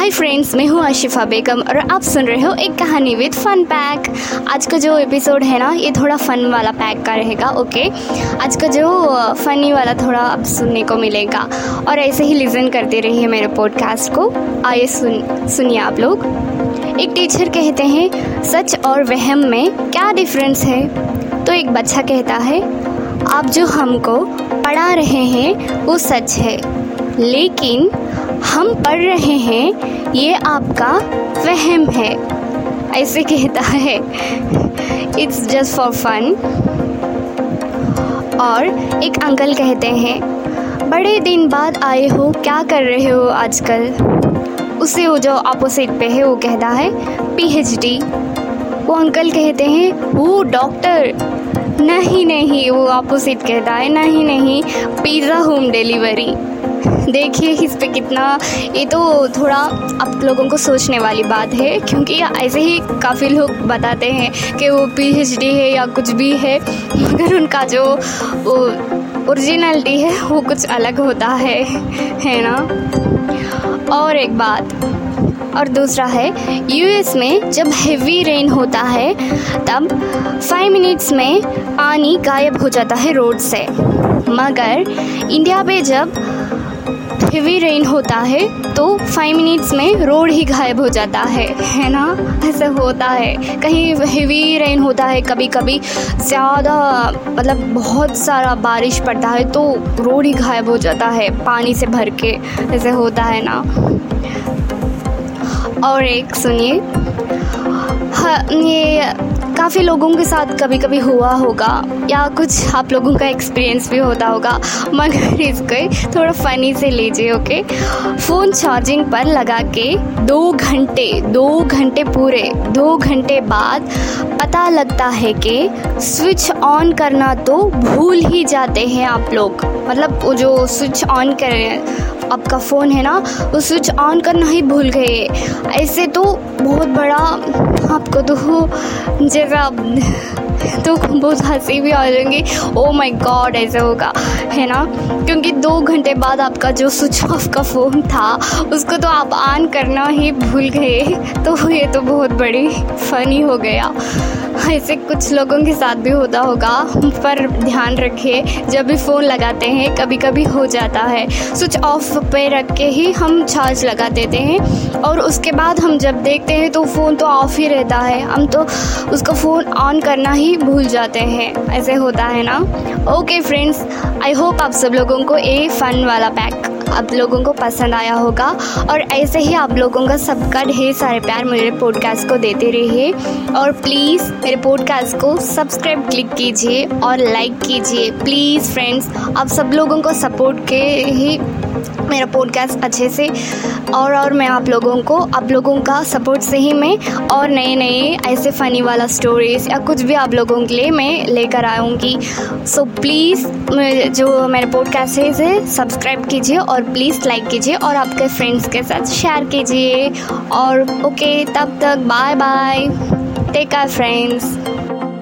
Hi friends मैं हूँ आशिफा बेगम और आप सुन रहे हो एक कहानी विद फन पैक आज का जो एपिसोड है ना, ये थोड़ा फन वाला पैक का रहेगा ओके आज का जो फ़नी वाला थोड़ा अब सुनने को मिलेगा। और ऐसे ही लिसन करते रहिए मेरे पॉडकास्ट को। आइए सुन, सुनिए आप लोग। एक टीचर कहते हैं, सच और वहम में क्या डिफरेंस है? तो एक बच्चा कहता है, आप जो हमको पढ़ा रहे हैं, वो सच है। लेकिन हम पढ़ रहे हैं, ये आपका वहम है। ऐसे कहता है। इट्स जस्ट फॉर फन और एक अंकल कहते हैं, बड़े दिन बाद आए हो, क्या कर रहे हो आजकल? उसे वो जो अपोजिट पे है, वो कहता है पीएचडी वो अंकल कहते हैं वो डॉक्टर! नहीं नहीं, वो अपोजिट कहता है, नहीं नहीं, पिज़्ज़ा होम डिलीवरी। देखिए, इस पे कितना, ये तो थोड़ा आप लोगों को सोचने वाली बात है, क्योंकि ऐसे ही काफ़ी लोग बताते हैं कि वो पीएचडी है या कुछ भी है, मगर उनका जो ओरिजिनलिटी है, वो कुछ अलग होता है है ना? और एक बात, और दूसरा है यूएस में जब हेवी रेन होता है, तब फाइव मिनट्स में पानी गायब हो जाता है रोड से। मगर इंडिया में जब हेवी रेन होता है तो फाइव मिनट्स में रोड ही गायब हो जाता है। है ना? ऐसे होता है। कहीं हेवी रेन होता है कभी कभी ज़्यादा मतलब बहुत सारा बारिश पड़ता है तो रोड ही गायब हो जाता है, पानी से भर के। ऐसे होता है ना? और एक सुनिए। हाँ ये काफ़ी लोगों के साथ कभी कभी हुआ होगा, या कुछ आप लोगों का एक्सपीरियंस भी होता होगा, मगर इसको थोड़ा फ़नी से लीजिए ओके फ़ोन चार्जिंग पर लगा के दो घंटे दो घंटे पूरे, दो घंटे बाद पता लगता है कि स्विच ऑन करना तो भूल ही जाते हैं आप लोग। मतलब वो जो स्विच ऑन करें आपका फ़ोन है ना, वो स्विच ऑन करना ही भूल गए। ऐसे तो बहुत बड़ा, आपको तो जैसा तो बहुत हँसी भी आ जाएँगी। ओ माई गॉड ऐसा होगा, है ना? क्योंकि दो घंटे बाद आपका जो स्विच ऑफ़ का फ़ोन था, उसको तो आप ऑन करना ही भूल गए। तो ये तो बहुत बड़ी फ़नी हो गया। ऐसे कुछ लोगों के साथ भी होता होगा पर ध्यान रखिए। जब भी फ़ोन लगाते हैं कभी कभी हो जाता है। स्विच ऑफ़ पे रख के ही हम चार्ज लगा देते हैं। और उसके बाद हम जब देखते हैं तो फ़ोन तो ऑफ़ ही रहता है। हम तो उसका फ़ोन ऑन करना ही भूल जाते हैं। ऐसे होता है ना? ओके फ्रेंड्स आई होप आप सब लोगों को ए फ़न वाला पैक आप लोगों को पसंद आया होगा। और ऐसे ही आप लोगों का सबका ढेर सारे प्यार मेरे पॉडकास्ट को देते रहिए। और प्लीज़ मेरे पॉडकास्ट को सब्सक्राइब क्लिक कीजिए और लाइक कीजिए। प्लीज़ फ्रेंड्स आप सब लोगों को सपोर्ट के ही मेरा पॉडकास्ट अच्छे से। और और मैं आप लोगों को, आप लोगों का सपोर्ट से ही मैं और नए नए ऐसे फ़नी वाला स्टोरीज़ या कुछ भी आप लोगों के लिए मैं लेकर आऊँगी। सो प्लीज़ जो मेरे पॉडकास्ट है, इसे सब्सक्राइब कीजिए और प्लीज़ लाइक कीजिए और आपके फ्रेंड्स के साथ शेयर कीजिए। और ओके तब तक bye bye take care friends